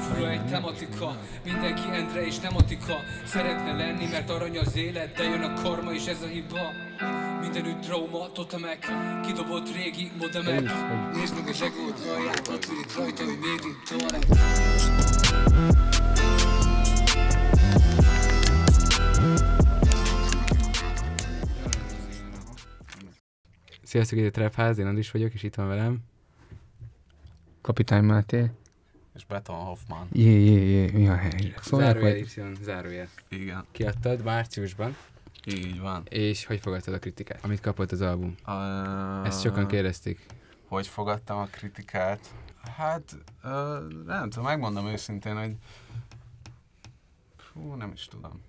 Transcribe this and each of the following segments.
Fura egy tematika, mindenki Endre és tematika. Szeretne lenni, mert arany az élet, de jön a karma és ez a hiba. Mindenütt trauma, totemek, kidobott régi modemek. Nézd meg a zsegót, alját, itt rajta, hogy még itt Sziasztok, itt a Trap House, én Andis vagyok, és itt van velem. Kapitány Máté. És Beton Hoffman. Jé, jé, jé, mi a helyzet? Szólják, Zárójel, vagy? Y, zárójel. Igen, Kiadtad márciusban, így van. és hogy fogadtad a kritikát, amit kapott az album? Uh, Ezt sokan kérdezték. Hogy fogadtam a kritikát? Hát, uh, nem tudom, megmondom őszintén, hogy fú, nem is tudom.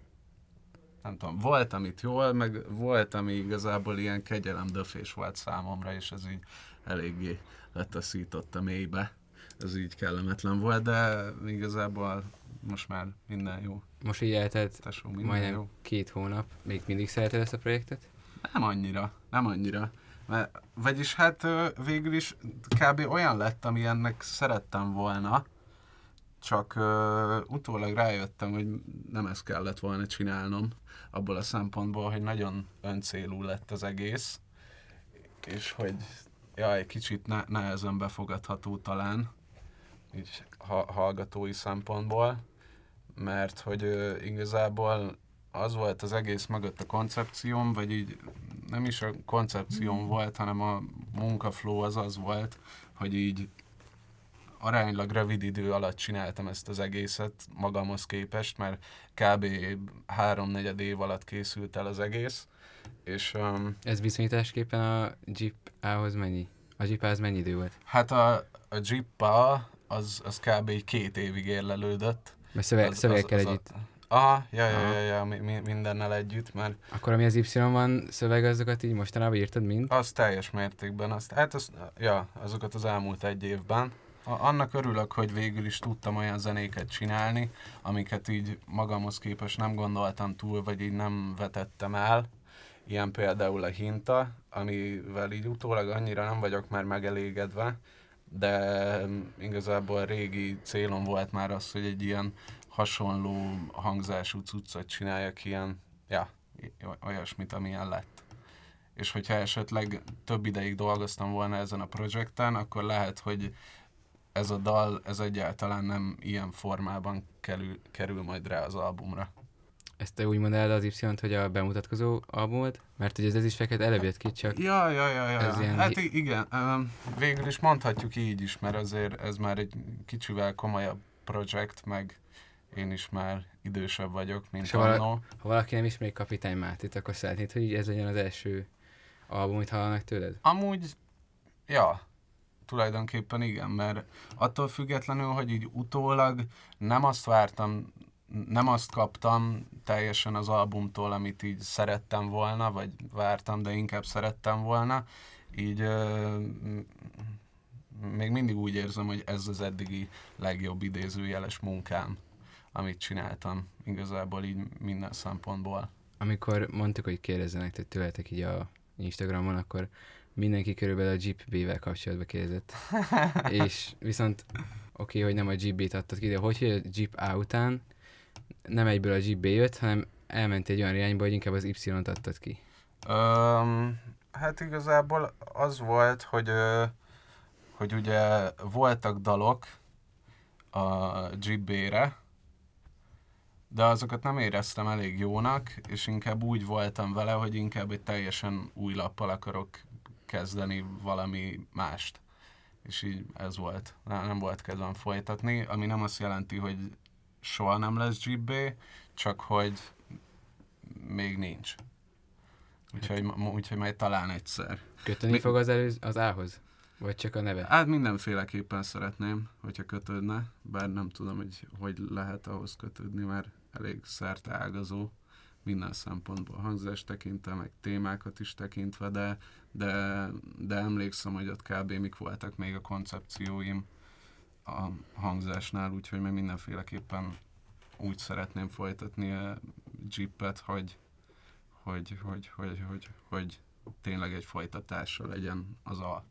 Nem tudom, volt, amit jól, meg volt, ami igazából ilyen kegyelemdöfés volt számomra, és ez így eléggé letaszított a mélybe. Ez így kellemetlen volt, de igazából most már minden jó. Most így eltelt Tesó, majdnem jó. két hónap. Még mindig szereted ezt a projektet? Nem annyira, nem annyira. Mert, vagyis hát végül is kb. olyan lett, ami ennek szerettem volna, csak ö, utólag rájöttem, hogy nem ezt kellett volna csinálnom, abból a szempontból, hogy nagyon öncélú lett az egész, és hogy ja, egy kicsit ne, nehezen befogadható talán, így ha, hallgatói szempontból, mert hogy ö, igazából az volt az egész mögött a koncepcióm, vagy így nem is a koncepcióm volt, hanem a munkaflow az az volt, hogy így aránylag rövid idő alatt csináltam ezt az egészet magamhoz képest, mert kb. háromnegyed év alatt készült el az egész, és um, Ez viszonyításképpen a Jeep A-hoz mennyi? A Jeep A-hoz mennyi idő volt? hát a, a Jeep-a az, az kb. két évig érlelődött. Mert szöveg, Az- szövegekkel az- az a- együtt. Aha, ja, ja, ja, ja, mi, mi, mindennel együtt, mert Akkor ami az Y van szöveg, azokat így mostanában írtad mind? Az teljes mértékben. Azt, hát az, ja, azokat az elmúlt egy évben. A, annak örülök, hogy végül is tudtam olyan zenéket csinálni, amiket így magamhoz képest nem gondoltam túl, vagy így nem vetettem el. Ilyen például a Hinta, amivel így utólag annyira nem vagyok már megelégedve, de igazából régi célom volt már az, hogy egy ilyen hasonló hangzású cuccot csináljak, ilyen, ja, oly- olyasmit, amilyen lett és hogyha esetleg több ideig dolgoztam volna ezen a projekten, akkor lehet, hogy ez a dal, ez egyáltalán nem ilyen formában kerül, kerül majd rá az albumra. Ezt úgy mondd el az Y-t, hogy a bemutatkozó albumod? Mert ugye ez is fekete jött ki, csak Ja, ja, ja, ja. Ez ilyen hát igen, végül is mondhatjuk így is, mert azért ez már egy kicsivel komolyabb projekt, meg én is már idősebb vagyok, mint Szóval- annó. ha valaki nem ismeri Kapitány Mátit, akkor szeretnéd, hogy ez legyen az első album, amit hallanak tőled? Amúgy, ja, tulajdonképpen igen, mert attól függetlenül, hogy így utólag nem azt vártam, nem azt kaptam teljesen az albumtól, amit így szerettem volna, vagy vártam, de inkább szerettem volna, így ö, még mindig úgy érzem, hogy ez az eddigi legjobb idézőjeles munkám, amit csináltam igazából így minden szempontból. Amikor mondtuk, hogy kérdezzenek te- tőletek így a Instagramon, akkor mindenki körülbelül a Jeep B-vel kapcsolatban kérdezett. és viszont oké, hogy nem a Jeep B-t adtad ki, de hogy, hogy a Jeep A után nem egyből a B jött, hanem elment egy olyan irányba, hogy inkább az Y-t adtad ki. Öm, hát igazából az volt, hogy, hogy ugye voltak dalok a GB-re, de azokat nem éreztem elég jónak, és inkább úgy voltam vele, hogy inkább egy teljesen új lappal akarok kezdeni valami mást. És így ez volt. Nem, nem volt kedvem folytatni, ami nem azt jelenti, hogy soha nem lesz GB, csak hogy még nincs. Úgyhogy, ma- úgyhogy majd talán egyszer. Köteni Mi- fog az, előz, az A-hoz? Vagy csak a neve? Hát mindenféleképpen szeretném, hogyha kötődne, bár nem tudom, hogy hogy lehet ahhoz kötődni, mert elég szerte ágazó minden szempontból, hangzás tekintve, meg témákat is tekintve, de, de, de emlékszem, hogy ott kb. mik voltak még a koncepcióim a hangzásnál, úgyhogy meg mindenféleképpen úgy szeretném folytatni a Jeepet, hogy, hogy, hogy, hogy, hogy, hogy tényleg egy folytatása legyen az a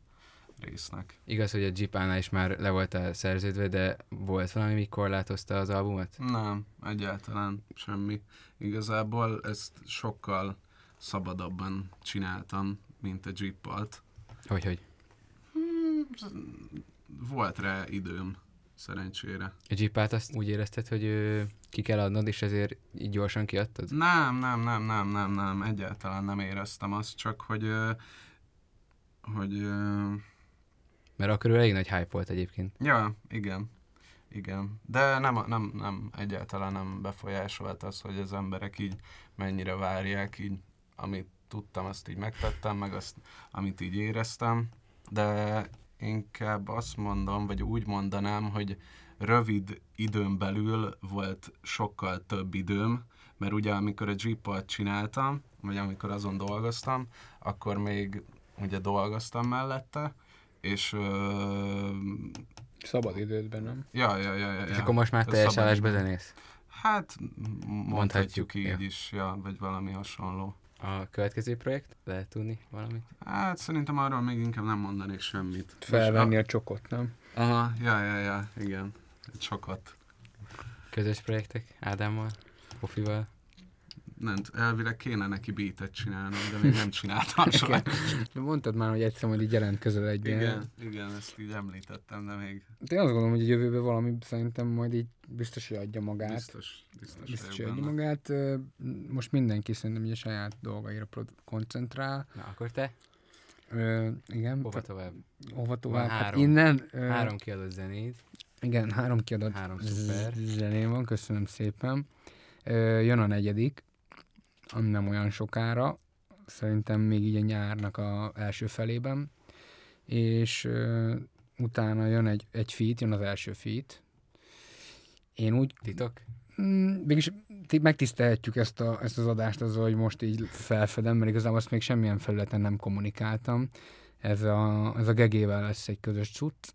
résznek. Igaz, hogy a Jeepánál is már le voltál szerződve, de volt valami, mi korlátozta az albumot? Nem, egyáltalán semmi. Igazából ezt sokkal szabadabban csináltam, mint a Jeep-alt. Hogy, hogy? Volt rá időm, szerencsére. A Jeepát azt úgy érezted, hogy ö, ki kell adnod, és ezért így gyorsan kiadtad? Nem, nem, nem, nem, nem, nem, egyáltalán nem éreztem azt, csak hogy, hogy, Mert akkor elég nagy hype volt egyébként. ja, igen, igen, de nem, nem, nem, egyáltalán nem befolyásolt az, hogy az emberek így mennyire várják, így, amit tudtam, azt így megtettem, meg azt, amit így éreztem, de inkább azt mondom, vagy úgy mondanám, hogy rövid időn belül volt sokkal több időm, mert ugye amikor a Jeep-ot csináltam, vagy amikor azon dolgoztam, akkor még ugye dolgoztam mellette, és ö, Szabad idődben, nem? ja, ja, ja, ja, És ja. akkor most már teljes állásba zenész? Hát mondhatjuk, Mondhatjuk, így ja. is, ja, vagy valami hasonló. A következő projekt? Lehet tudni valamit? Hát szerintem arról még inkább nem mondanék semmit. Felvenni a csokot, nem? Aha, ja, ja, ja, igen. Sokat. Közös projektek? Ádámmal? Pofival? Nem, elvileg kéne neki beatet csinálnom, de még nem csináltam soha. De mondtad már, hogy egyszer majd így jelentkezel egy. Igen, igen, ezt így említettem, de még De én azt gondolom, hogy a jövőben valami szerintem majd így biztos, hogy adja magát. biztos, biztos, Biztos, hogy adja benne. magát. Most mindenki szerintem ugye a saját dolgaira koncentrál. Na, akkor te? Ö, igen. Hova tovább? Hova tovább? Hát három. innen. ö, Három kiadott zenét. Igen, három kiadott Három szuper. zeném van, köszönöm szépen. Ö, jön a negyedik, ami nem olyan sokára, szerintem még így a nyárnak a első felében, és ö, utána jön egy, egy feat, jön az első feat. Én úgy, Titok? mm, mégis ti- megtisztelhetjük ezt, a, ezt az adást azzal, hogy most így felfedem, mert igazából azt még semmilyen felületen nem kommunikáltam. Ez a, ez a gegével lesz egy közös cucc,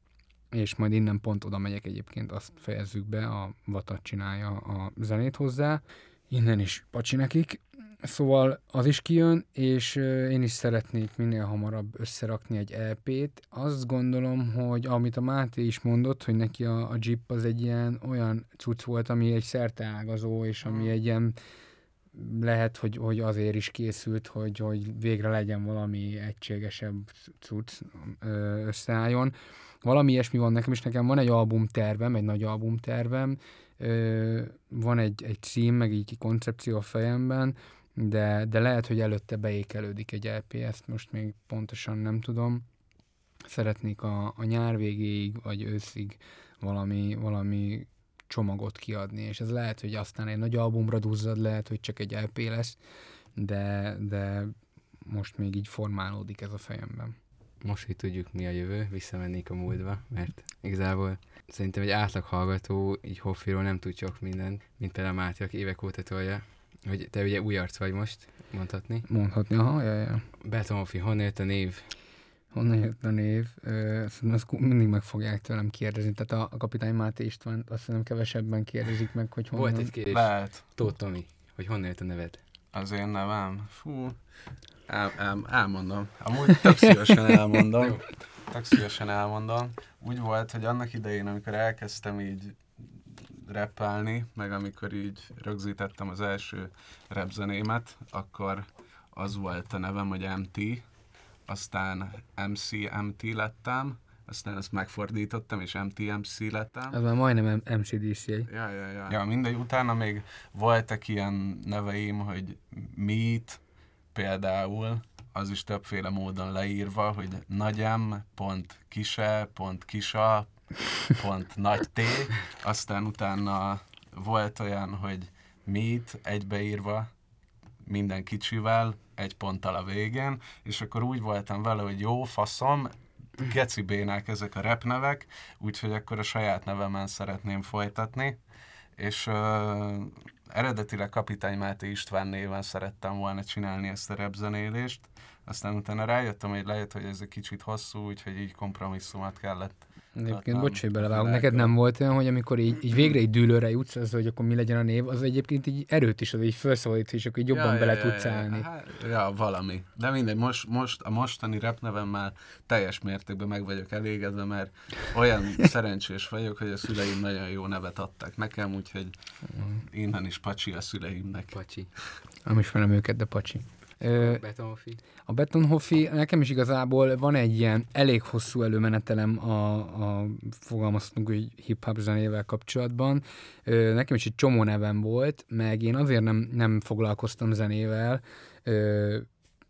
és majd innen pont oda megyek egyébként, azt fejezzük be, a Vatat csinálja a zenét hozzá, innen is pacsi nekik, szóval az is kijön, és én is szeretnék minél hamarabb összerakni egy EP-t. Azt gondolom, hogy amit a Máté is mondott, hogy neki a, a Jeep az egy ilyen olyan cucc volt, ami egy szerteágazó, és ami egy ilyen lehet, hogy, hogy azért is készült, hogy, hogy végre legyen valami egységesebb cucc összeálljon. Valami ilyesmi van nekem, és nekem van egy albumtervem, egy nagy albumtervem, van egy, egy cím, meg így koncepció a fejemben, de, de lehet, hogy előtte beékelődik egy LP, ezt most még pontosan nem tudom. Szeretnék a, a nyár végéig, vagy őszig valami, valami csomagot kiadni, és ez lehet, hogy aztán egy nagy albumra duzzad, lehet, hogy csak egy LP lesz, de, de most még így formálódik ez a fejemben. Most, hogy tudjuk mi a jövő, visszamennék a múltba, mert igazából szerintem egy átlag hallgató így Hoffiról nem tud sok mindent, mint például Máté, aki évek óta tolja, hogy te ugye új arc vagy most, mondhatni. Mondhatni, aha, ja, ja. Beton Hoffi, honnan jött a név? Honnan jött a név? Szerintem ezt mindig meg fogják tőlem kérdezni. Tehát a, a kapitány Máté István azt hiszem kevesebben kérdezik meg, hogy honnan. Volt egy kérdés, Lehet. Tóth Tomi, hogy honnan jött a neved? Az én nevem? Fú, el, el, elmondom. Amúgy tök szívesen elmondom. tök szívesen elmondom. Úgy volt, hogy annak idején, amikor elkezdtem így rappelni, meg amikor így rögzítettem az első rapzenémet, akkor az volt a nevem, hogy MT, aztán MC MT lettem, aztán ezt megfordítottam, és MTMC lettem. Ez már majdnem MCDC. Ja, ja, ja. ja, mindegy, utána még voltak ilyen neveim, hogy Meet, például, az is többféle módon leírva, hogy nagyem, pont kise, pont kisa, pont nagy T, aztán utána volt olyan, hogy Meet egybeírva, minden kicsivel, egy ponttal a végén, és akkor úgy voltam vele, hogy jó, faszom, geci bénák ezek a rap nevek, úgyhogy akkor a saját nevemen szeretném folytatni, és uh, eredetileg Kapitány Máté István néven szerettem volna csinálni ezt a repzenélést, aztán utána rájöttem, hogy lehet, hogy ez egy kicsit hosszú, úgyhogy így kompromisszumot kellett Egyébként, Hatalmas bocs, hogy belevágok, neked nem volt olyan, hogy amikor így, így végre egy dűlőre jutsz, az, hogy akkor mi legyen a név, az egyébként így erőt is, az így felszabadít, és akkor így jobban bele tudsz állni. Hát, ja, valami. De mindegy, most, most a mostani rap nevemmel teljes mértékben meg vagyok elégedve, mert olyan szerencsés vagyok, hogy a szüleim nagyon jó nevet adtak nekem, úgyhogy innen is pacsi a szüleimnek. Pacsi. Nem ismerem őket, de pacsi. Ö, Betonfi. A Betonhoffi, nekem is igazából van egy ilyen elég hosszú előmenetelem a, a fogalmaztunk, hogy hip-hop zenével kapcsolatban. Ö, nekem is egy csomó nevem volt, meg én azért nem, nem foglalkoztam zenével ö,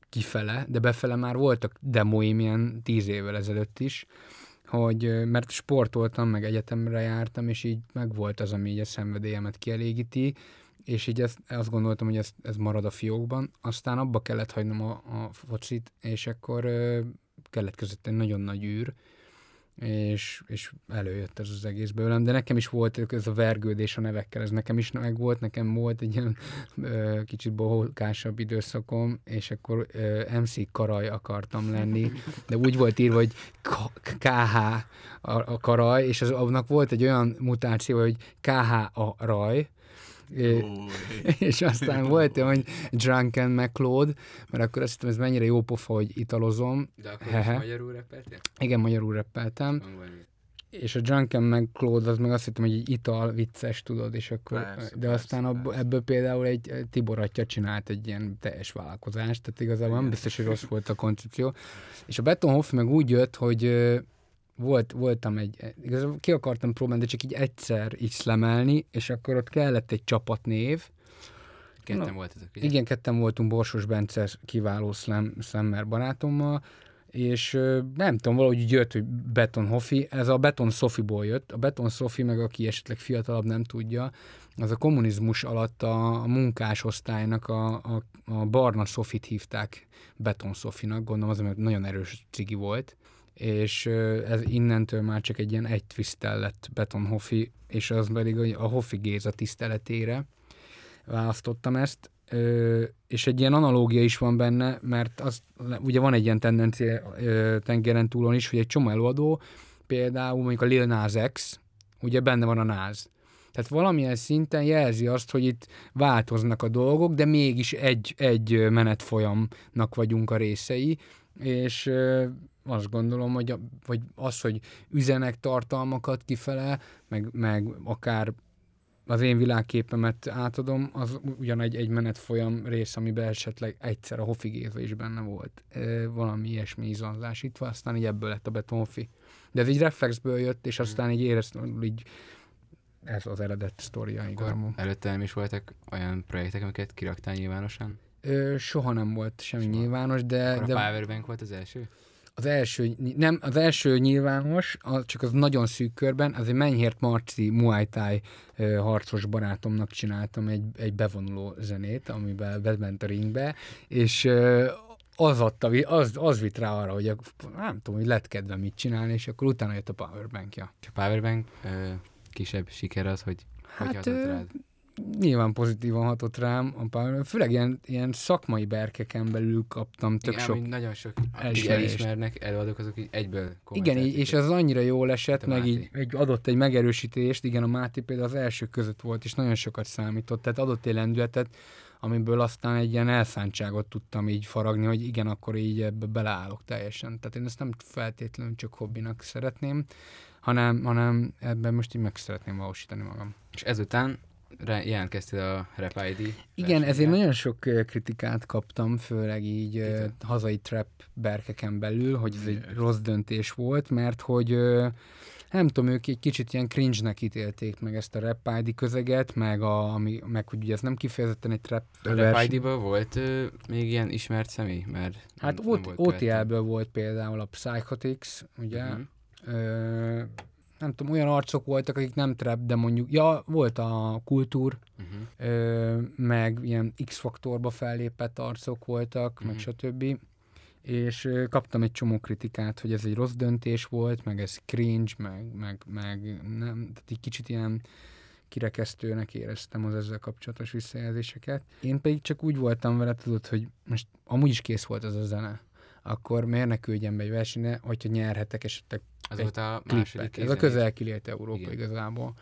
kifele, de befele már voltak demoim ilyen tíz évvel ezelőtt is, hogy mert sportoltam, meg egyetemre jártam, és így meg volt az, ami így a szenvedélyemet kielégíti, és így ezt, azt gondoltam, hogy ez, ez marad a fiókban. Aztán abba kellett hagynom a, a focit, és akkor ö, keletkezett egy nagyon nagy űr, és, és előjött ez az egész belőlem, de nekem is volt ez a vergődés a nevekkel, ez nekem is meg volt, nekem volt egy ilyen ö, kicsit bohókásabb időszakom, és akkor ö, MC Karaj akartam lenni, de úgy volt írva, hogy KH a, a Karaj, és az, annak volt egy olyan mutáció, hogy KH a Raj, és aztán volt olyan, hogy Drunken McLeod, mert akkor azt hittem, ez mennyire jó pofa, hogy italozom. De akkor Hehe. is magyarul repeltél? Igen, magyarul valami. És a Drunken McLeod, az meg azt hittem, hogy egy ital vicces, tudod, és akkor, Persze, de aztán persze. ebből például egy egy Tibor atya csinált egy ilyen teljes vállalkozást, tehát igazából nem biztos, hogy rossz volt a koncepció. És a Betonhoff meg úgy jött, hogy ö, volt, voltam egy, igazából ki akartam próbálni, de csak így egyszer így szlemelni, és akkor ott kellett egy csapatnév, Ketten Na, volt ezek, ugye? igen, ketten voltunk Borsos Bence kiváló szlem, szlemmer barátommal, és nem tudom, valahogy jött, hogy Beton Hoffi, ez a Beton Sofiból jött, a Beton Sofi, meg aki esetleg fiatalabb nem tudja, az a kommunizmus alatt a, a munkásosztálynak a, a, a barna Sofit hívták Beton Sofinak, gondolom az, mert nagyon erős cigi volt, és ez innentől már csak egy ilyen egy twisttel lett Beton Hoffi, és az pedig a Hoffi Géza tiszteletére választottam ezt, és egy ilyen analógia is van benne, mert az, ugye van egy ilyen tendencia tengeren túlon is, hogy egy csomó előadó, például mondjuk a Lil Nas X, ugye benne van a náz. Tehát valamilyen szinten jelzi azt, hogy itt változnak a dolgok, de mégis egy, egy menetfolyamnak vagyunk a részei, és azt gondolom, hogy, a, vagy az, hogy üzenek tartalmakat kifele, meg, meg akár az én világképemet átadom, az ugyanegy egy menetfolyam rész, amiben esetleg egyszer a Hofi Géza is benne volt. Ö, valami ilyesmi van, aztán így ebből lett a betonfi. De ez így reflexből jött, és aztán így éreztem, így ez az eredet sztoria igazából. előtte nem is voltak olyan projektek, amiket kiraktál nyilvánosan? Ö, soha nem volt semmi Soha. nyilvános, de, Akkor a de Powerbank volt az első? Az első, nem, az első nyilvános, az csak az nagyon szűk körben, az egy Menyhért Marci Muay Thai harcos barátomnak csináltam egy, egy bevonuló zenét, amiben bement a ringbe, és az, adta, az, az vitt rá arra, hogy a, nem tudom, hogy lett kedve mit csinálni, és akkor utána jött a powerbankja. A Powerbank ö, kisebb siker az, hogy hogy Hát, hatott ö, rád? Nyilván pozitívan hatott rám a powerbank, főleg ilyen, ilyen szakmai berkeken belül kaptam tök Igen, sok nagyon sok így elismernek, előadók azok így egyből Igen, így- és az annyira jól esett, meg így egy, adott egy megerősítést, igen, a Máté például az első között volt, és nagyon sokat számított, tehát adott egy lendületet, amiből aztán egy ilyen elszántságot tudtam így faragni, hogy igen, akkor így ebbe beleállok teljesen. Tehát én ezt nem feltétlenül csak hobbinak szeretném, hanem, hanem ebben most így meg szeretném valósítani magam. És ezután jelentkeztél a Rap ID Igen, ezért versenyre. nagyon sok kritikát kaptam, főleg így Kitől? hazai trap berkeken belül, hogy ez egy rossz döntés volt, mert hogy nem tudom, ők egy kicsit ilyen cringe-nek ítélték meg ezt a rap ID közeget, meg, a, ami, meg hogy ugye ez nem kifejezetten egy trap A Rap ID-ből volt ö, még ilyen ismert személy? Mert Hát nem, OT, nem volt. OTL-ből volt például a Psychotics, ugye, Mhm. ö, nem tudom, olyan arcok voltak, akik nem trap, de mondjuk, ja, volt a kultúr, Uh-huh. ö, meg ilyen X-faktorba fellépett arcok voltak, Mhm. meg stb. És ö, kaptam egy csomó kritikát, hogy ez egy rossz döntés volt, meg ez cringe, meg, meg, meg nem, tehát egy kicsit ilyen kirekesztőnek éreztem az ezzel kapcsolatos visszajelzéseket. Én pedig csak úgy voltam vele, tudod, hogy most amúgy is kész volt ez a zene. Akkor miért ne küldjem be egy versenyre, hogyha nyerhetek esetleg Az egy volt a klippet. Ez a 14. közel kilélt Európa Igen. igazából.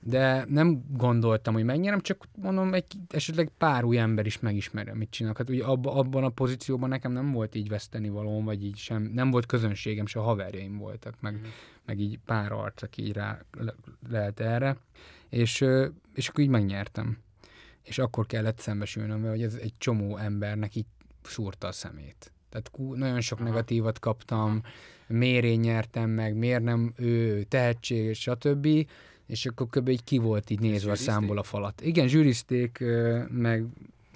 De nem gondoltam, hogy megnyerem, csak mondom, egy, esetleg pár új ember is megismerje, mit csinálok. Hát ugye abba, abban a pozícióban nekem nem volt így veszteni valóm, vagy így sem, nem volt közönségem, se haverjaim voltak, meg, Mhm. meg így pár arc, aki így rá le, lehet erre. És, és akkor így megnyertem. És akkor kellett szembesülnöm hogy ez egy csomó embernek így szúrta a szemét. Tehát nagyon sok Aha. negatívat kaptam, miért én nyertem meg, miért nem ő, tehetséges, stb. És akkor kb. így ki volt így nézve a számból a falat. Igen, zsűrizték, meg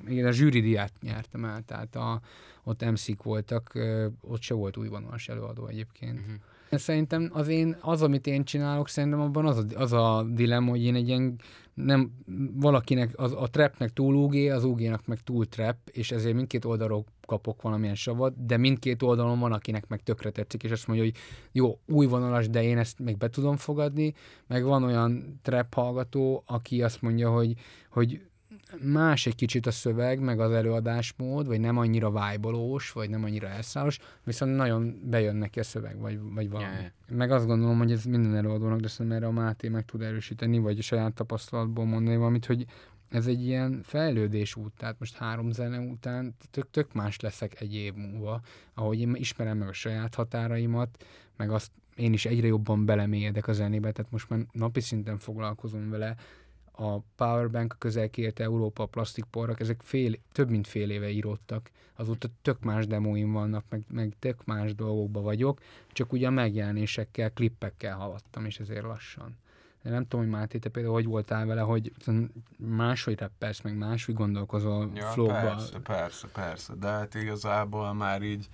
igen, a zsűridiát nyertem el, tehát a, ott MC-k voltak, ott se volt újvonalas előadó egyébként. Mhm. Szerintem az én, az, amit én csinálok, szerintem abban az a, az a dilemma, hogy én egy ilyen, nem, valakinek az, a trapnek túl UG, az UG-nak meg túl trap, és ezért mindkét oldalról kapok valamilyen savat, de mindkét oldalon van, akinek meg tökre tetszik, és azt mondja, hogy jó, új vonalas, de én ezt meg be tudom fogadni, meg van olyan trap hallgató, aki azt mondja, hogy, hogy más egy kicsit a szöveg, meg az előadásmód, vagy nem annyira vájbolós, vagy nem annyira elszállós, viszont nagyon bejön neki a szöveg, vagy, vagy valami. Ja. Meg azt gondolom, hogy ez minden előadónak, de szerintem erre a Máté meg tud erősíteni, vagy a saját tapasztalatból mondani valamit, hogy ez egy ilyen fejlődés út, tehát most három zene után tök, tök más leszek egy év múlva, ahogy én ismerem meg a saját határaimat, meg azt én is egyre jobban belemélyedek a zenébe, tehát most már napi szinten foglalkozom vele, a Powerbank, a közel-két Európa, a plastikporrak, ezek fél, több mint fél éve íródtak. Azóta tök más demóim vannak, meg, meg tök más dolgokba vagyok, csak ugye a megjelenésekkel, klippekkel haladtam, és ezért lassan. De nem tudom, hogy Máté, te például hogy voltál vele, hogy máshogy rappelsz, meg máshogy gondolkozol Ja, flowba. persze, persze, persze, de hát igazából már így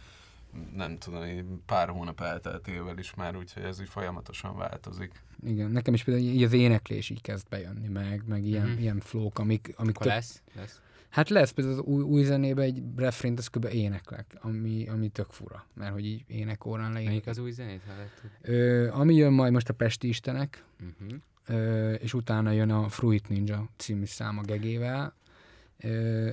nem tudom, így pár hónap elteltével is már, úgyhogy ez így folyamatosan változik. Igen, nekem is például így az éneklés így kezd bejönni, meg, meg ilyen, Mhm. ilyen flók, amik, amik Akkor lesz? lesz. Hát lesz, például az új, új zenében egy refrént, az kb. éneklek, ami, ami tök fura, mert hogy így énekórán Melyik leének. az új zenét hallottad? Ö, ami jön majd most a Pesti Istenek, Uh-huh. ö, és utána jön a Fruit Ninja című szám a gegével,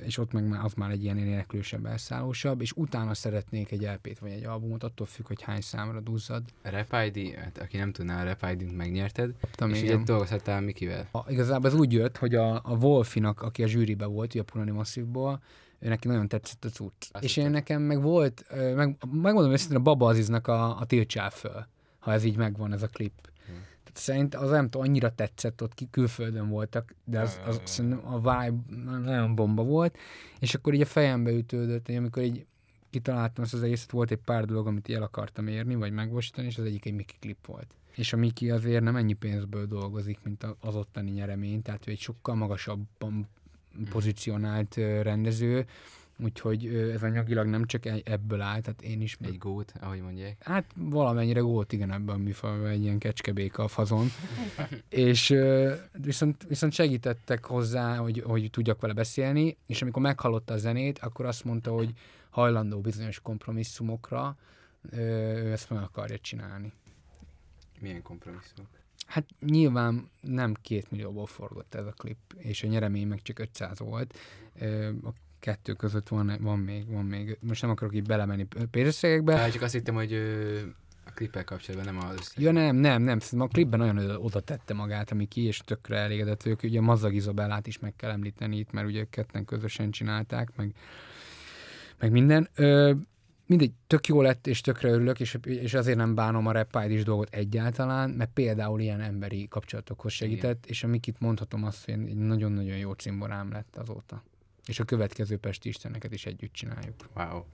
és ott meg már, az már egy ilyen éneklősebb, elszállósabb, és utána szeretnék egy LP-t vagy egy albumot, attól függ, hogy hány számra duzzad. Rap ID, hát aki nem tudná, a Rap ID-t megnyerted, Tudom, és ugye dolgozhattál Mikivel. A, igazából ez úgy jött, hogy a, a Wolfinak, aki a zsűribe volt, ugye a Punani Masszívból, ő neki nagyon tetszett a cucc. Azt és én nekem meg volt, meg, megmondom őszintén, a Baba Aziznak a, a Tiltsál föl, ha ez így megvan, ez a klip. Hmm. Szerint az nem tudom, annyira tetszett, ott ki, külföldön voltak, de az, az, ja. szerintem a vibe nagyon bomba volt, és akkor így a fejembe ütődött, hogy amikor így kitaláltam ezt az egészet, volt egy pár dolog, amit el akartam érni, vagy megvalósítani, és az egyik egy Miki klip volt. És a Miki azért nem ennyi pénzből dolgozik, mint az ottani nyeremény, tehát ő egy sokkal magasabban pozícionált ö, rendező, úgyhogy ez anyagilag nem csak egy- ebből áll, tehát én is Egy gót, ahogy mondják. Hát valamennyire gólt igen ebben a műfajban, egy ilyen kecskebéka a fazon. és viszont, viszont segítettek hozzá, hogy, hogy tudjak vele beszélni, és amikor meghallotta a zenét, akkor azt mondta, hogy hajlandó bizonyos kompromisszumokra, ő ezt meg akarja csinálni. Milyen kompromisszumok? Hát nyilván nem két millióból forgott ez a klip, és a nyeremény meg csak 500 volt. A kettő között van, van, még, van még, most nem akarok így belemenni pénzösszegekbe, Hát csak azt hittem, hogy ö, a klippel kapcsolatban nem az. Ja nem, nem, nem. A klipben nagyon oda, tette magát, ami ki, és tökre elégedett vagyok. Ugye Mazag Izabellát is meg kell említeni itt, mert ugye ők ketten közösen csinálták, meg, meg minden. Ö, mindegy, tök jó lett, és tökre örülök, és, és azért nem bánom a rap is dolgot egyáltalán, mert például ilyen emberi kapcsolatokhoz segített, és a Mikit mondhatom azt, hogy egy nagyon-nagyon jó cimborám lett azóta. És a következő Pesti Isteneket is együtt csináljuk. Wow.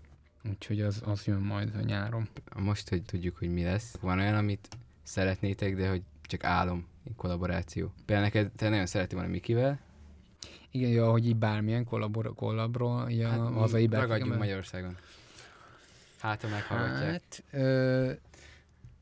Úgyhogy az, az jön majd a nyáron. Most, hogy tudjuk, hogy mi lesz, van olyan, amit szeretnétek, de hogy csak álom, kollaboráció. Például neked, te nagyon szerettél volna Mikivel, Igen, ja, hogy így bármilyen kollabor, kollabról, ja, hát, hazai ragadjunk Magyarországon. Hát, ha meghallgatják. Hát, ö,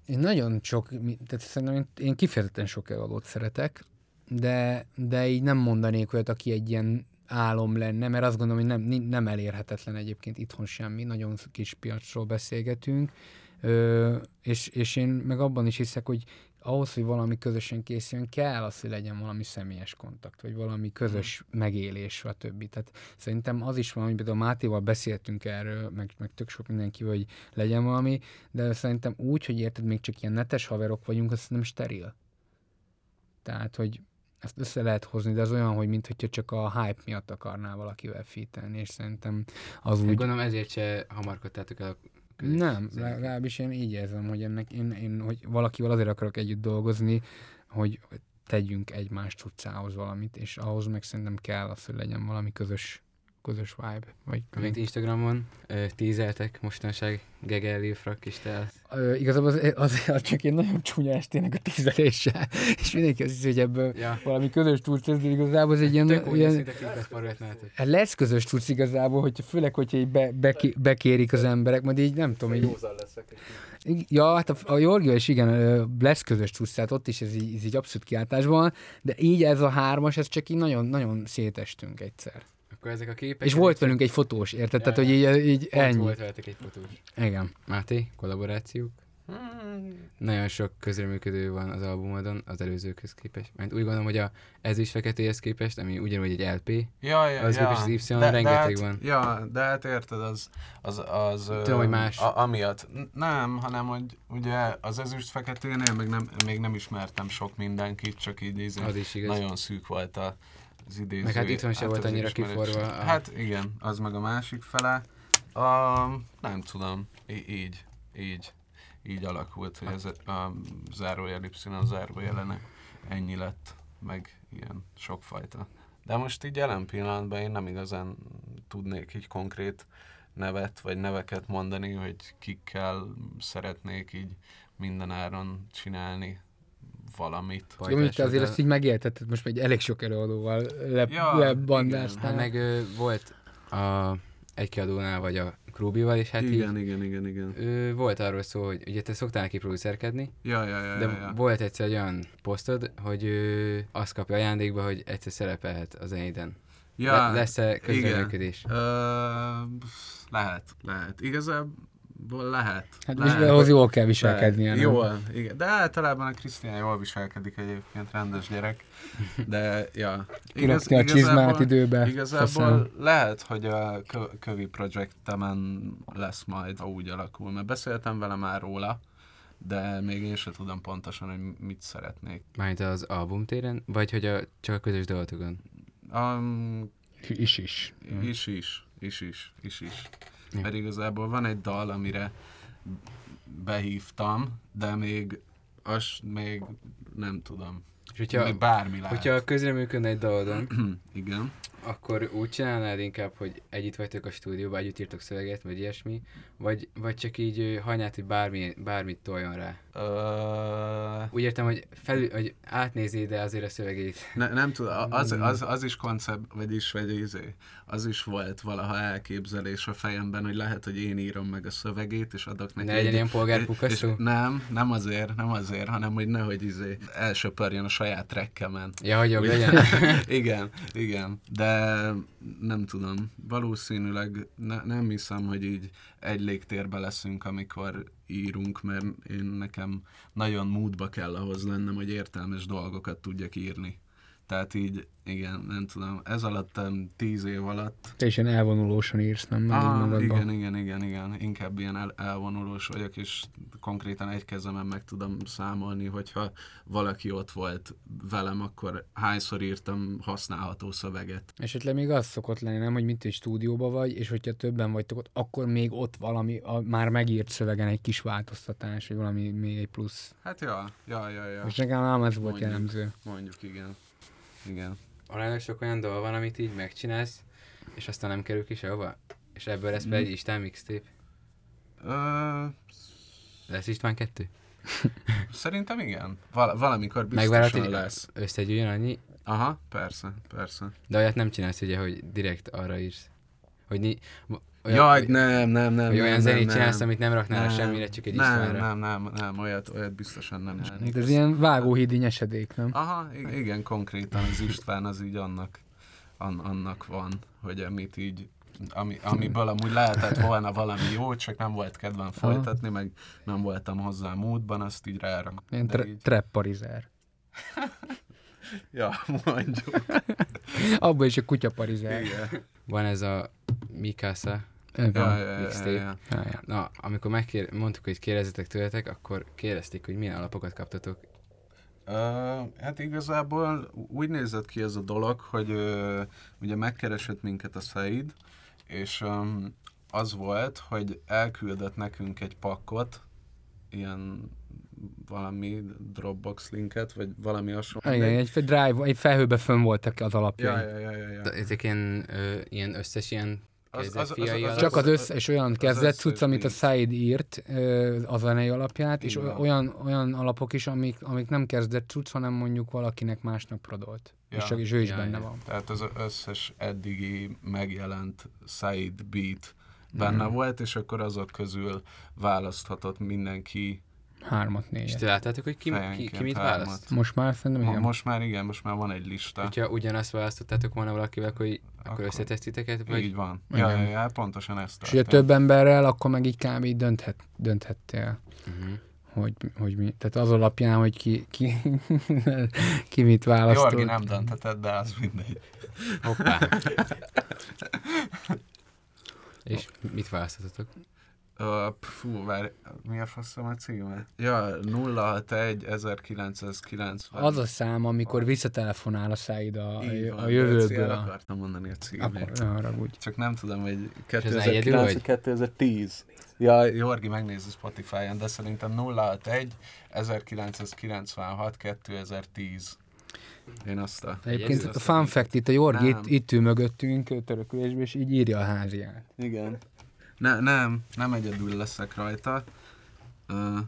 én nagyon sok, tehát szerintem én, én kifejezetten sok előadót szeretek, de, de így nem mondanék olyat, aki egy ilyen álom lenne, mert azt gondolom, hogy nem, nem elérhetetlen egyébként itthon semmi, nagyon kis piacról beszélgetünk, Ö, és, és én meg abban is hiszek, hogy ahhoz, hogy valami közösen készüljön, kell az, hogy legyen valami személyes kontakt, vagy valami közös megélés, stb. Tehát szerintem az is van, hogy például Mátéval beszéltünk erről, meg, meg tök sok mindenki, hogy legyen valami, de szerintem úgy, hogy érted, még csak ilyen netes haverok vagyunk, az nem steril. Tehát, hogy ezt össze lehet hozni, de az olyan, hogy mintha csak a hype miatt akarná valakivel fítelni, és szerintem az úgy... Gondolom ezért se hamarkodtátok el a közös Nem, legalábbis én így érzem, hogy ennek én, én, hogy valakivel azért akarok együtt dolgozni, hogy tegyünk egymás cuccához valamit, és ahhoz meg szerintem kell az, hogy legyen valami közös, közös vibe. Vagy Mint Instagramon ö, tízeltek mostanság Gegel frak is te. Igazából az, az, az, csak egy nagyon csúnya estének a tízeléssel, és mindenki azt hiszi, hogy ebből Ja. valami közös tudsz, de igazából az egy ilyen, Tök úgy, ilyen. Hát lesz közös tudsz igazából, hogy főleg, hogyha így be, be, bekérik az emberek, majd így nem tudom, így, leszek. Ja, hát a, a Jorgia is igen, lesz közös tudsz, tehát ott is ez így, ez így abszolút kiáltásban, de így ez a hármas, ez csak így nagyon, nagyon szétestünk egyszer. Akkor ezek a képek... És volt velünk egy fotós, érted? Tehát, hogy így, így Pont ennyi. volt veletek egy fotós. Igen. Máté, kollaborációk. Nagyon sok közreműködő van az albumodon az előzőkhöz képest. Mert úgy gondolom, hogy a Ez is feketéhez képest, ami ugyanúgy egy LP, Ja, ja, Az ja. képest az Y rengeteg hát, van. Ja, de hát érted, az, az, az Tudom, hogy más. A, amiatt. Nem, hanem, hogy ugye az ezüst feketénél még nem, még nem ismertem sok mindenkit, csak így ízén, az is igaz. nagyon szűk volt a, az idéző. Meg hát itthon se volt annyira kiforva a- Hát igen, az meg a másik fele. A, nem tudom, í- így, így, így alakult, hogy ez a zárójel Y, a zárójelene ennyi lett, meg ilyen sokfajta. De most így jelen pillanatban én nem igazán tudnék így konkrét nevet, vagy neveket mondani, hogy kikkel szeretnék így mindenáron csinálni valamit. Tudom, hogy te azért ezt így megéltetted, most egy elég sok előadóval le, Ja, lebandáztál. Hát meg ö, volt a egy kiadónál, vagy a Krúbival, és hát igen, így, igen, igen, igen. ö, volt arról szó, hogy ugye te szoktál neki producerkedni, Ja, ja, ja, de ja, ja. volt egyszer egy olyan posztod, hogy ő azt kapja ajándékba, hogy egyszer szerepelhet a zenéden. ja Le- lesz-e közreműködés? Ö, lehet, lehet. Igazából lehet. Hát lehet. most ahhoz jól kell viselkednie. Lehet. Jól, igen. De általában a Krisztián jól viselkedik egyébként, rendes gyerek. De, ja. Kirakni a csizmát időbe. Igazából faszán. lehet, hogy a kö- kövi projektemen lesz majd, ha úgy alakul, mert beszéltem vele már róla, de még én sem tudom pontosan, hogy mit szeretnék. Mármint az albumtéren, vagy hogy a, csak a közös dolgotokon? Um, Is is. is is, is is, is is. Mert igazából van egy dal, amire behívtam, de még az még nem tudom. És hogyha, még bármi lehet. hogyha közreműködne egy dalodon, Igen. akkor úgy csinálnád inkább, hogy együtt vagytok a stúdióban, együtt írtok szöveget, vagy ilyesmi, vagy, vagy csak így hajnát, hogy bármi, bármit toljon rá. Ö, Úgy értem, hogy, felül, hogy átnézi ide azért a szövegét. ne, nem tudom, az, az, az is koncept, vagyis vagy izé, az is volt valaha elképzelés a fejemben, hogy lehet, hogy én írom meg a szövegét, és adok neki Ne legyen egy- ilyen polgárpukasztó? és Nem, nem azért, nem azért, hanem hogy nehogy izé elsöpörjön a saját trekkemen. Ja, hogy jobb legyen. igen, igen, de nem tudom, valószínűleg ne, nem hiszem, hogy így egy légtérben leszünk, amikor írunk, mert én nekem nagyon módba kell ahhoz lennem, hogy értelmes dolgokat tudjak írni. Tehát így, igen, nem tudom, ez alatt, tíz év alatt Te is ilyen elvonulósan írsz, nem? Ah, igen, igen, igen, igen. Inkább ilyen el, elvonulós vagyok, és konkrétan egy kezemen meg tudom számolni, hogyha valaki ott volt velem, akkor hányszor írtam használható szöveget. Esetleg még az szokott lenni, nem, hogy mint egy stúdióba vagy, és hogyha többen vagytok ott, akkor még ott valami a már megírt szövegen egy kis változtatás, vagy valami még egy plusz. Hát ja, ja, ja, ja. Most nekem nem ez volt Mondjuk. jellemző. Mondjuk igen. Igen. Aránylag sok olyan dolog van, amit így megcsinálsz, és aztán nem kerül ki sehova. És ebből lesz Mm. be egy István mixtape. Ö, Lesz István kettő? szerintem igen. Val- valamikor Megvárhat, biztosan hogy lesz. összegyűjjön annyi, Aha, persze, persze. de olyat nem csinálsz ugye, hogy direkt arra írsz. Hogy ni, Olyan, Jaj, nem, nem, nem. hogy nem, olyan nem, zenét nem. csinálsz, amit nem raknál nem, semmire, csak egy nem, Istvánra. nem, nem, nem, olyat, olyat biztosan nem csinálnék. Ez ilyen vágóhídi nyesedék, nem? Aha, igen, konkrétan az István az így annak, an, annak van, hogy amit így ami, amiből amúgy lehetett volna valami jó, csak nem volt kedvem folytatni, meg nem voltam hozzá módban, azt így rárak. Ilyen tre- így, trepparizer. ja, mondjuk. Abban is a kutyaparizer. Igen. Van ez a Mikasa. Ja, ja, ja, mixtape. ja, ja. Na, amikor megkér, mondtuk, hogy kérdezzetek tőletek, akkor kérdezték, hogy milyen alapokat kaptatok. Uh, hát igazából úgy nézett ki ez a dolog, hogy uh, ugye megkeresett minket a Said, és um, az volt, hogy elküldött nekünk egy pakkot, ilyen valami Dropbox linket, vagy valami hasonló. Igen, egy fe- drive, egy felhőbe fönn voltak az alapjai. ja, ja, ja, ja, ja. De ezek ilyen, ö, ilyen összes ilyen Az- az- az- az-? Csak az összes olyan kezdett cucc, amit a. Said írt, ö, a zenei alapját, és olyan, olyan alapok is, amik, amik nem kezdett cucc, hanem mondjuk valakinek másnak prodolt. Ja. És csak is ő is Ja, benne ja. van. Tehát az összes eddigi megjelent Said beat benne volt, és akkor azok közül választhatott mindenki. Hármat, És négyet. ti láttátok, hogy ki, ki, ki mit hármat. választ? Most már szerintem igen. most már igen, most már van egy lista. Hogyha ugyanazt választottátok volna valakivel, hogy akkor, Akkor- összetesztiteket, Így vagy van. Igen. Ja, ja, ja, pontosan ezt És ugye több emberrel, akkor meg így kb. így dönthet, dönthettél, uh-huh. hogy, hogy mi. Tehát az alapján, hogy ki, ki, ki mit választott. Jorgi nem döntetett, de az mindegy. Hoppá. És mit választottatok? Uh, fú, várj, mi a faszom a címe? Ja, 061 1990. Az a szám, amikor visszatelefonál a Said a, Így a de jövőből. akartam mondani a címét. Akkor. Csak nem tudom, hogy az egyedül 2009 vagy? 2010. Ja, Jorgi megnézi Spotify-on, de szerintem 061 1996 2010. Én azt a... Egyébként ez a fun fact, itt a Jorgi itt, itt ül mögöttünk törökülésben, és így írja a háziát. Igen. Ne, nem, nem egyedül leszek rajta. Uh,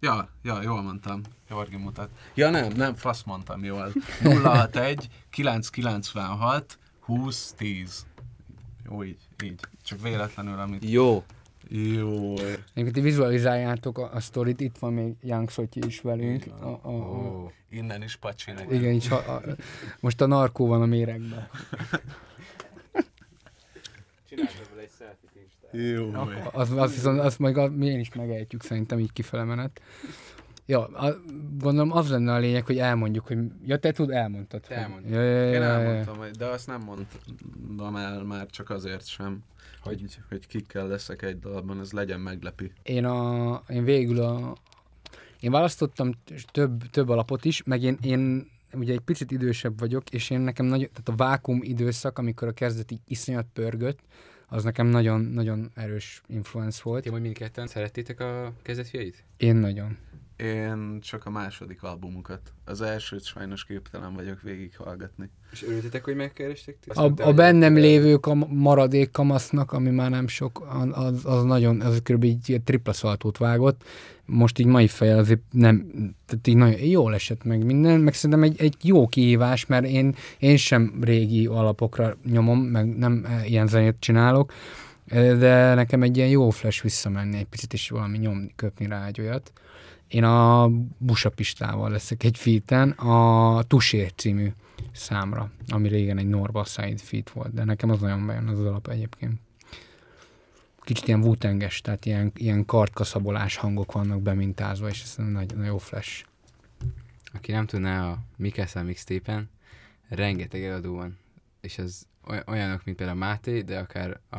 ja, ja, jól mondtam. Jorgi mutat. Ja nem, nem, fasz mondtam jól. 061 996 20 10. Jó, így, így. Csak véletlenül, amit... Jó. Jó. Egyébként ti vizualizáljátok a, a sztorit, itt van még Young Szotyi is velünk. A, a, a, Ó. Innen is pacsi nekem. igen, így, ha, a, most a narkó van a méregben. Jó. Az, az viszont, azt majd a, mi én is megejtjük szerintem így kifele menet. Ja, a, gondolom az lenne a lényeg, hogy elmondjuk, hogy... Ja, te tud, elmondtad. Te hogy- elmondtad. Ja, ja, ja, Én ja, ja. elmondtam, hogy- de azt nem mondom el már csak azért sem, hogy, hogy kikkel leszek egy dalban, ez legyen meglepi. Én, a, én végül a... Én választottam több, több alapot is, meg én, én ugye egy picit idősebb vagyok, és én nekem nagyon, tehát a vákum időszak, amikor a kezdet így iszonyat pörgött, az nekem nagyon, nagyon erős influence volt. Ti majd mindketten szerettétek a kezdetfiait? Én nagyon. Én csak a második albumukat. Az elsőt sajnos képtelen vagyok végighallgatni. És örültetek, hogy megkerestek? ti? A, a bennem lévő kam- maradék kamasznak, ami már nem sok, az, az nagyon, az kb. így tripla szaltót vágott. Most így mai fejjel azért nem, tehát így nagyon jól esett meg minden, meg szerintem egy, egy jó kihívás, mert én, én sem régi alapokra nyomom, meg nem eh, ilyen zenét csinálok, eh, de nekem egy ilyen jó flash visszamenni egy picit, és valami nyomni, köpni rá egy olyat. Én a Busapistával leszek egy featen, a Tusé című számra, ami régen egy Norba Side feat volt, de nekem az nagyon bejön az alap egyébként. Kicsit ilyen wutenges, tehát ilyen, ilyen kartkaszabolás hangok vannak bemintázva, és ez nagy, nagyon jó flash. Aki nem tudná, a Mikasa mixtapen rengeteg eladó van. És oly- olyanok, mint például Máté, de akár a,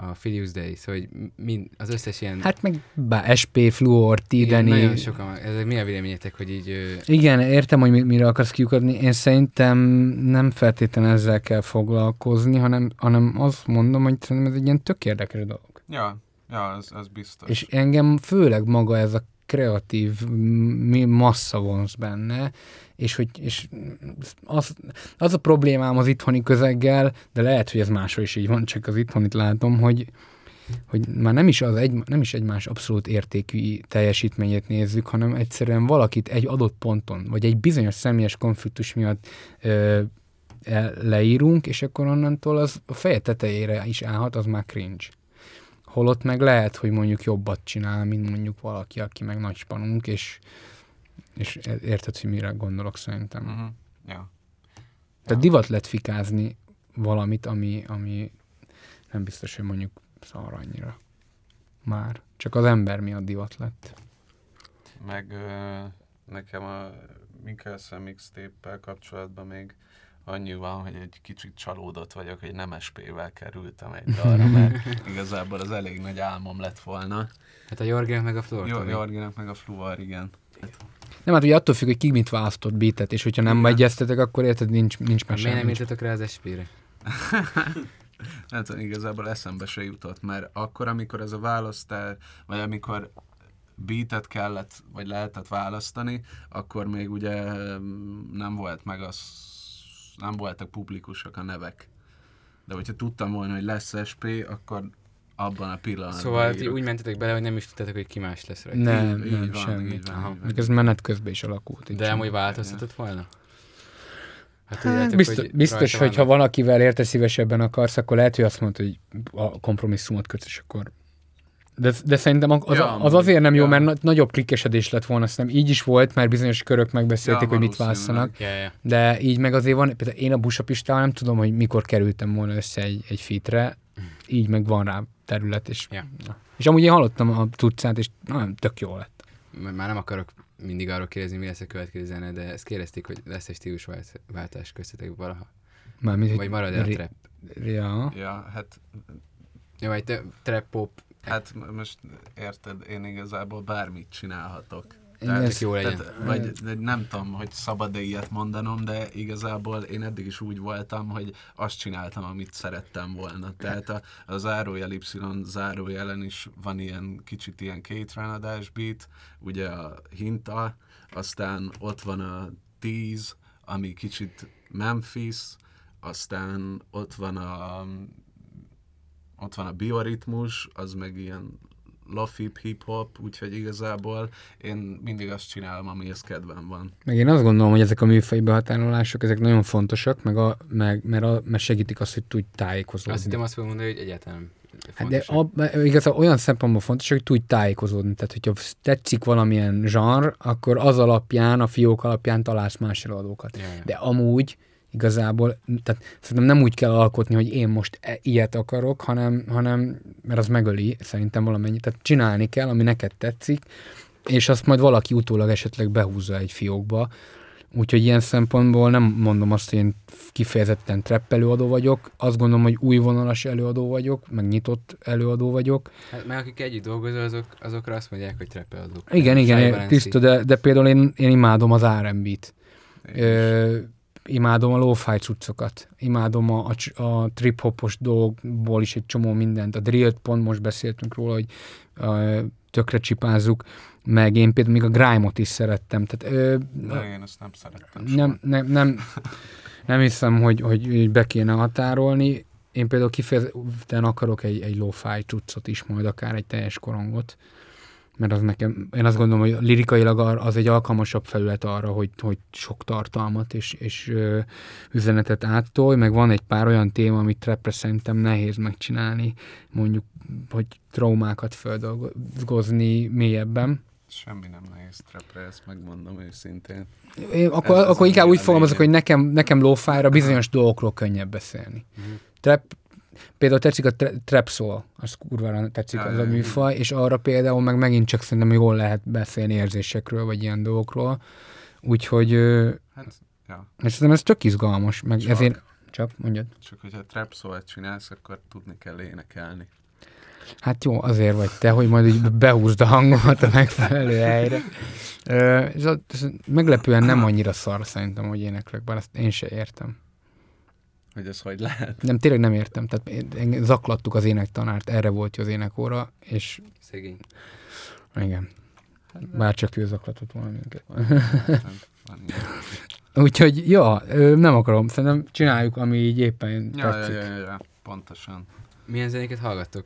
a Filius Day, szóval hogy mind, az összes ilyen... Hát meg bá, SP, Fluor, igen, Tideni. nagyon sokan. Ezek mi a véleményetek, hogy így... Igen, értem, hogy mi- mire akarsz kiukadni. Én szerintem nem feltétlenül ezzel kell foglalkozni, hanem, hanem azt mondom, hogy szerintem ez egy ilyen tök érdekes dolog. Ja, ja, ez, ez biztos. És engem főleg maga ez a kreatív massza vonz benne, és hogy és az, az a problémám az itthoni közeggel, de lehet, hogy ez máshol is így van, csak az itthonit látom, hogy, hogy már nem is, az egy, nem is egymás abszolút értékű teljesítményét nézzük, hanem egyszerűen valakit egy adott ponton, vagy egy bizonyos személyes konfliktus miatt ö, leírunk, és akkor onnantól az a feje tetejére is állhat, az már cringe. Holott meg lehet, hogy mondjuk jobbat csinál, mint mondjuk valaki, aki meg nagy spanunk, és, és érted, hogy mire gondolok szerintem. Uh-huh. Ja. Tehát divat lett fikázni valamit, ami, ami nem biztos, hogy mondjuk szar annyira. Már. Csak az ember miatt divat lett. Meg ö, nekem a Mikkelsen mixtape kapcsolatban még annyi van, hogy egy kicsit csalódott vagyok, hogy nem SP-vel kerültem egy dalra, mert igazából az elég nagy álmom lett volna. Hát a Jorgének meg a Flor. Jó. Jorginak meg a Fluor, igen. Nem, hát ugye attól függ, hogy ki mit választott beatet, és hogyha nem egyeztetek, akkor érted, nincs, nincs Hát mese. Miért nem írtatok rá az SP-re? Hát igazából eszembe se jutott, mert akkor, amikor ez a választás, vagy amikor beatet kellett, vagy lehetett választani, akkor még ugye mm, nem volt meg az, nem voltak publikusak a nevek. De hogyha tudtam volna, hogy lesz SP, akkor abban a pillanatban Szóval írok. úgy mentetek bele, hogy nem is tudtátok, hogy ki más lesz rajta. Nem, Így- nem, így van, semmi. így van, Aha. így van. Ez menet közben is alakult. De amúgy változtatott volna? Hát, Hát, tudjátok, biztos, hogy biztos rajta hogy ha vannak. valakivel érte szívesebben akarsz, akkor lehet, hogy azt mondta, hogy a kompromisszumot kötsz, és akkor... De, de szerintem az, Ja, az azért nem jó, ja. mert na- nagyobb klikkesedés lett volna, azt így is volt, mert bizonyos körök megbeszélték, Ja, hogy mit válasszanak. Ja, ja. De így meg azért van, például én a busapistával nem tudom, hogy mikor kerültem volna össze egy, egy fitre, így meg van rá terület, és, Ja. na. és amúgy én hallottam a tudcát, és nagyon tök jó lett. Már nem akarok mindig arról kérdezni, mi lesz a következő zene, de ezt kérdezték, hogy lesz egy stílusváltás köztetek valaha. Mármint, Vagy marad el a trap. Ja. Ja, hát Jó, egy trap pop. Hát most érted, én igazából bármit csinálhatok. Igen, ez- jó legyen. Tehát, vagy de nem tudom, hogy szabad-e ilyet mondanom, de igazából én eddig is úgy voltam, hogy azt csináltam, amit szerettem volna. Tehát a, a zárójel Y zárójelen is van ilyen kicsit ilyen kétrenadás beat, ugye a hinta, aztán ott van a 10, ami kicsit Memphis, aztán ott van a ott van a bioritmus, az meg ilyen lofip hip-hop, úgyhogy igazából én mindig azt csinálom, amihez kedvem van. Meg én azt gondolom, hogy ezek a műfai behatárolások, ezek nagyon fontosak, meg, a, meg mert, a, mert segítik azt, hogy tudj tájékozódni. Azt hittem azt fogom mondani, hogy nem Hát de a, igazából olyan szempontból fontos, hogy tudj tájékozódni. Tehát, hogyha tetszik valamilyen zsar, akkor az alapján, a fiók alapján találsz más előadókat. Ja. De amúgy igazából, tehát szerintem nem úgy kell alkotni, hogy én most e- ilyet akarok, hanem, hanem mert az megöli szerintem valamennyit. Tehát csinálni kell, ami neked tetszik, és azt majd valaki utólag esetleg behúzza egy fiókba. Úgyhogy ilyen szempontból nem mondom azt, hogy én kifejezetten trap előadó vagyok, azt gondolom, hogy új vonalas előadó vagyok, meg nyitott előadó vagyok. Hát, mert akik együtt dolgozol, azok, azokra azt mondják, hogy trap eladók. Igen, igen, tiszta, de, de például én, én imádom az R&B-t. Ö, imádom a lo-fi cuccokat, imádom a, a, a trip-hopos dolgokból is egy csomó mindent, a drillt pont most beszéltünk róla, hogy ö, tökre csipázzuk, meg. Én például még a grime-ot is szerettem, tehát ö, De én ezt nem szerettem nem, nem, nem, nem hiszem, hogy, hogy be kéne határolni. Én például kifejezetten akarok egy, egy lo-fi cuccot is, majd akár egy teljes korongot, mert az nekem, én azt gondolom, hogy lirikailag az egy alkalmasabb felület arra, hogy, hogy sok tartalmat és, és ö, üzenetet áttolj, meg van egy pár olyan téma, amit trapre szerintem nehéz megcsinálni, mondjuk, hogy traumákat földolgozni mélyebben. Semmi nem nehéz trapre, ezt megmondom őszintén. Én, akkor, Ez- akkor inkább úgy fogalmazok, hogy nekem, nekem lófájra bizonyos dolgokról könnyebb beszélni. Mhm. Trap, például tetszik a tra- trap soul, az kurvára tetszik az a műfaj, és arra például meg megint csak szerintem jól lehet beszélni érzésekről, vagy ilyen dolgokról. Úgyhogy Hát, ja. és szerintem ez tök izgalmas, meg Csak. ezért csak mondjad. Csak hogyha trap szólt csinálsz, akkor tudni kell énekelni. Hát jó, azért vagy te, hogy majd így behúzd a hangomat a megfelelő helyre. Ö, ez, a, ez meglepően nem annyira szar szerintem, hogy éneklek, bár ezt én se értem. Hogy ez hogy lehet? Nem, tényleg nem értem. Tehát zaklattuk az énektanárt, erre volt jó az énekóra, és Szegény. igen. Bár csak ő zaklatott volna minket. Ilyen. Úgyhogy, ja, nem akarom. Szerintem csináljuk, ami így éppen Ja, ja, tetszik. ja, ja, ja, pontosan. Milyen zenéket hallgattok?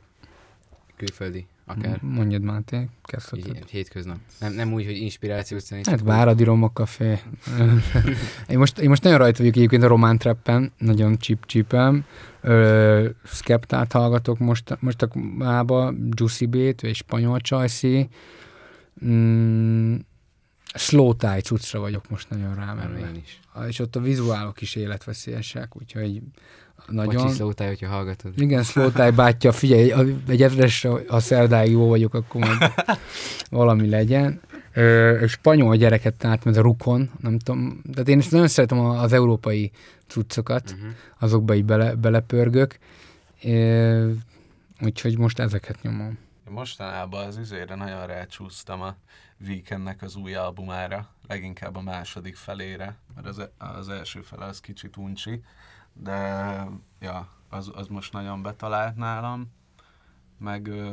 Külföldi, akár. Mondjad, Máté, kezdheted. Így, hétköznap. Nem, nem úgy, hogy inspirációt szerint. Hát Váradi Roma Café. én, most, én most nagyon rajta vagyok egyébként a román trappen, nagyon csip csipem. Ö, Skeptát hallgatok most, most a mába, Juicy B-t, és Spanyol Csajci. Mm, slow tie cuccra vagyok most nagyon rámenve. én is. És ott a vizuálok is életveszélyesek, úgyhogy nagyon. Bocsi, Slowtie, hogyha hallgatod. Igen, Slowtie bátyja, figyelj, egy ezres, ha szerdáig jó vagyok, akkor majd valami legyen. Ö, spanyol gyereket tehát, ez a Rukon, nem tudom, de én is nagyon szeretem az európai cuccokat, Uh-huh. azokba így bele, belepörgök, Ö, úgyhogy most ezeket nyomom. Én mostanában az üzére nagyon rácsúsztam a Weekendnek az új albumára, leginkább a második felére, mert az, az első fele az kicsit uncsi, de ja, az, az most nagyon betalált nálam, meg ö,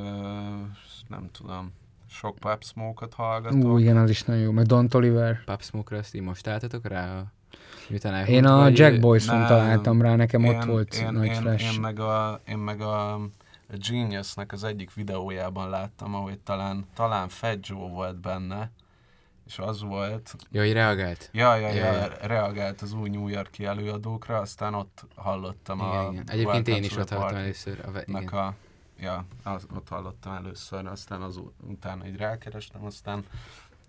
nem tudom, sok Pop Smoke-ot hallgatok. Ú, igen, az is nagyon jó, meg Don Oliver. Pop Smoke-ra azt így most álltatok rá? Miután Én a vagy- Jack Boyson találtam rá, nekem ott én, volt én, nagy én, flash. Én meg a, én meg a, a Geniusnek az egyik videójában láttam, ahogy talán, talán Fat Joe volt benne, és az volt, Jó, hogy reagált. ja, ja, ja, Ja. reagált az új New Yorki előadókra, aztán ott hallottam a Igen, igen. Egyébként én is ott hallottam először. A, igen. a, ja, az, ott hallottam először, aztán az utána így rákerestem, aztán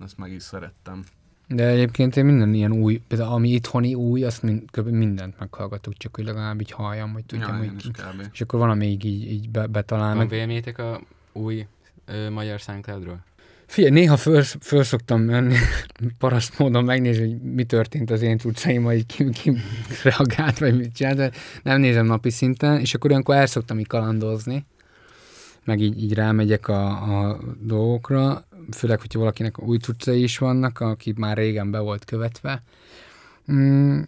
ezt meg is szerettem. De egyébként én minden ilyen új, például ami itthoni új, azt mind, kb. mindent meghallgatok, csak hogy legalább így halljam, hogy tudjam, ja, hogy kb. és akkor van, ami így, így, be, betalál Van meg. véleményetek a új ö, magyar SoundCloudról? Figyelj, néha föl, föl szoktam menni, paraszt módon megnézni, hogy mi történt az én cuccaimmal, így ki, ki reagált, vagy mit csinált, de nem nézem napi szinten, és akkor olyankor el szoktam így kalandozni, meg így, így rámegyek a, a dolgokra, főleg, hogyha valakinek új cuccai is vannak, aki már régen be volt követve. Mm,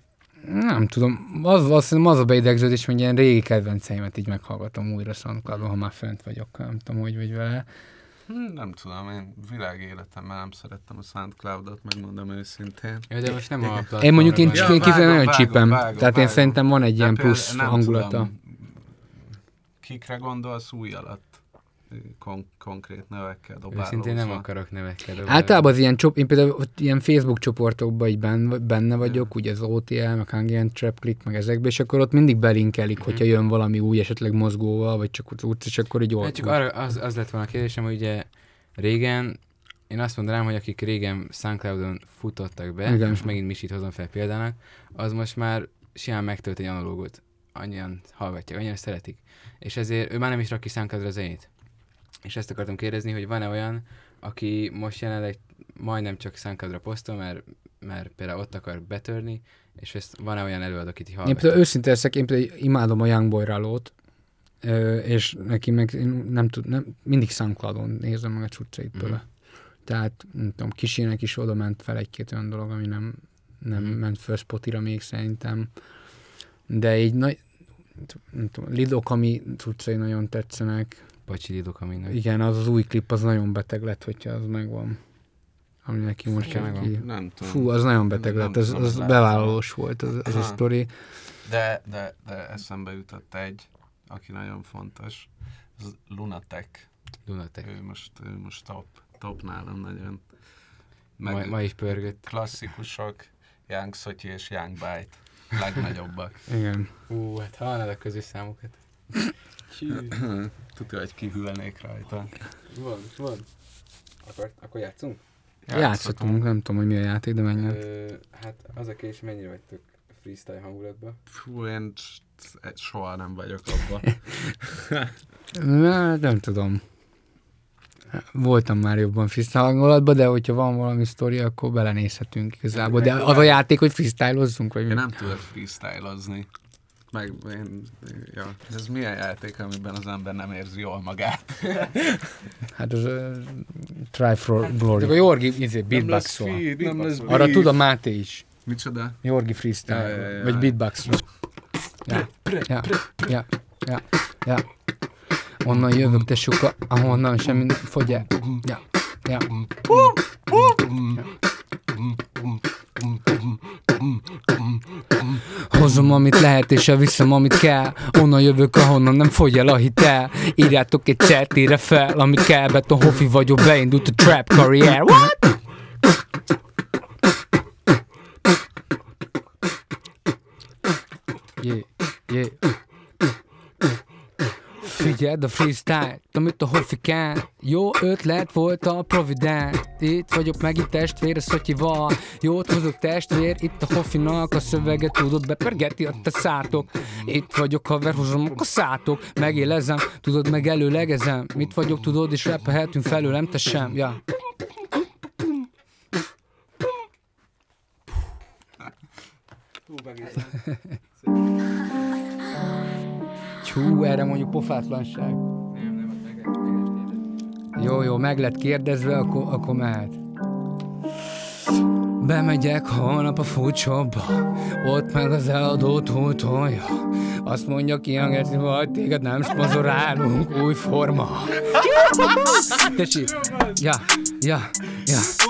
nem tudom, az, az, az a beidegződés, hogy ilyen régi kedvenceimet így meghallgatom újra soundcloud ha már fönt vagyok, nem tudom, hogy vagy vele. Nem tudom, én világéletemben nem szerettem a SoundCloud-ot, megmondom őszintén. Jó, de most nem a Én mondjuk én ja, Ja, kifejezetten nagyon csípem. vágom, Tehát én vágom. szerintem van egy ilyen De például plusz nem hangulata. Tudom, kikre gondolsz új alatt? Kon- konkrét nevekkel dobálózva. Őszintén nem akarok nevekkel dobálni. Általában az ilyen, csop, én például ilyen Facebook csoportokban így benne, benne vagyok, ugye az OTL, meg Hungarian Trap Click, meg ezekbe, és akkor ott mindig belinkelik, Mhm. hogyha jön valami új, esetleg mozgóval, vagy csak az utc, és akkor így Hát ott. csak arra, az, az lett volna a kérdésem, hogy ugye régen, én azt mondanám, hogy akik régen SoundCloudon futottak be, Igen. most megint Misit hozom fel példának, az most már simán megtölt egy analógot. Annyian hallgatják, annyian szeretik. És ezért ő már nem is rak ki SoundCloudra zenét. És ezt akartam kérdezni, hogy van-e olyan, aki most jelenleg majdnem csak SoundCloudra posztol, mert, mert például ott akar betörni, és ezt van-e olyan előadó, akit így Én hallgatja? például őszinte leszek, én például imádom a Youngboy Ralót, ö, és neki meg én nem tud, nem, mindig SoundCloudon nézem meg a Mhm. tőle. Tehát, nem tudom, kisének is oda ment fel egy-két olyan dolog, ami nem, nem Mhm. ment föl Spotira még szerintem. De így nagy, nem tudom, Lidok, ami cuccai nagyon tetszenek. Pacsi Lidok, aminek. Igen, az az új klip, az nagyon beteg lett, hogyha az megvan. Ami neki most jön megvan. ki. Nem tudom. Fú, az nagyon beteg Nem lett, az, az láttam. bevállalós volt az, az a sztori. De, de, de eszembe jutott egy, aki nagyon fontos. Az Lunatek. Lunatek. Ő most, ő most top, top nálam nagyon. Ma, Meg ma is pörgött. klasszikusok, Young Szotyi és Young Bite. Legnagyobbak. Igen. Ú, hát hallanod a közös számokat. Tudja, hogy kihűlnék rajta. Van, van. Akkor, akkor játszunk? Játszhatunk, nem tudom, hogy mi a játék, de menjen. Hát az a kérdés, mennyire vagytok freestyle hangulatban? Fú, én soha nem vagyok abban. Nem tudom. Voltam már jobban freestyle hangulatban, de hogyha van valami sztori, akkor belenézhetünk igazából. De az a játék, hogy freestylozzunk, vagy Én mi? nem tudok freestylozni. Meg én, ja, ez milyen játék, amiben az ember nem érzi jól magát. Hát az uh, Try for Glory. A Jorgi izé, lesz Arra tud a Máté is. Micsoda? Jorgi freestyle. Ja, ja, ja. Vagy beatbox. Ja, ja, ja, ja, ja. Onnan jövök, te soka, ahonnan semmi nem fogy el. Ja, ja. Hozom, amit lehet, és elviszem, amit kell. Onnan jövök, ahonnan nem fogy el a hitel. Írjátok egy cert, írja fel, amit kell. Beton Hofi vagyok, beindult a trap karrier. What? Yeah, yeah. Figyeld a freestyle, amit a hofikán Jó ötlet volt a providán Itt vagyok megint testvér a szotyival Jót hozok testvér, itt a hofinak A szöveget tudod bepergeti a te szátok. Itt vagyok haver, hozom a szátok. Megélezem, tudod meg előlegezem Mit vagyok, tudod, és repelhetünk felőlem, te sem, ja Csú, erre mondjuk pofátlanság. Jó, jó, meg lett kérdezve, akkor, akkor mehet. Bemegyek holnap a foodshopba, ott meg az eladó túltolja. Azt mondja ki a geci, vagy téged nem szponzorálunk, új forma. Ja, ja, ja, ja.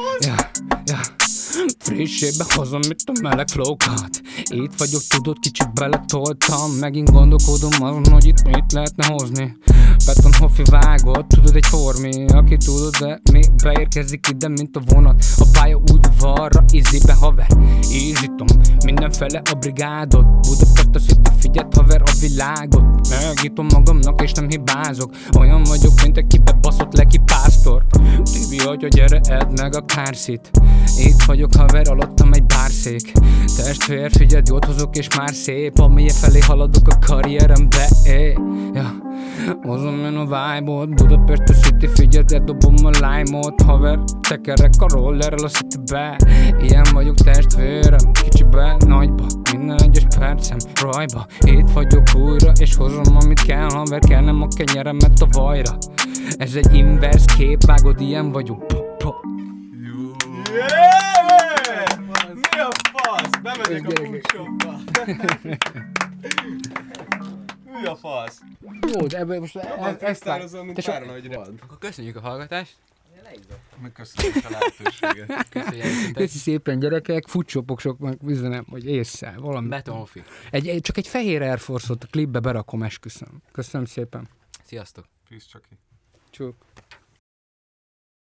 Frissébe hozom itt a meleg flókat Itt vagyok, tudod, kicsit beletoltam. Megint gondolkodom azon, hogy itt mit lehetne hozni. Beton Hoffi vágott, tudod egy formi Aki tudod, de még beérkezik ide, mint a vonat. A pálya udvarra, ízibe haver. Ízítom mindenfele a brigádot. Budapest a city, figyeld haver a világot. Megítom magamnak és nem hibázok. Olyan vagyok, mint egy kibebaszott leki pásztor Tibi, hogy gyere, edd meg a kárszit. Itt vagyok haver, alattam egy bárszék Testvér, figyeld, jót hozok és már szép Amilyen felé haladok a karrierembe eh. ja. Hozom én a vibe-ot Budapest a city, figyeld, dobom a lime-ot Haver, tekerek a rollerrel a citybe Ilyen vagyok testvérem, kicsibe, nagyba Minden egyes percem, rajba Itt vagyok újra, és hozom amit kell Haver, kell nem a kenyeremet a vajra Ez egy inverse kép, vágod, ilyen vagyok. Yeah! Mi a fasz? Bemegyek a foodshopba. Mi a fasz? Jó, de ebből most e- ezt Tisztározom, mint Te Párnagy Rad. Akkor köszönjük a hallgatást. Megköszönjük a lehetőséget. Köszönjük. Köszi szépen gyerekek, futcsopok sok, meg üzenem, hogy észre, valami. Beton Hoffi. Egy, egy, csak egy fehér Air Force-ot a klipbe berakom, esküszöm. Köszönöm szépen. Sziasztok. Peace, Csaki. Csuk.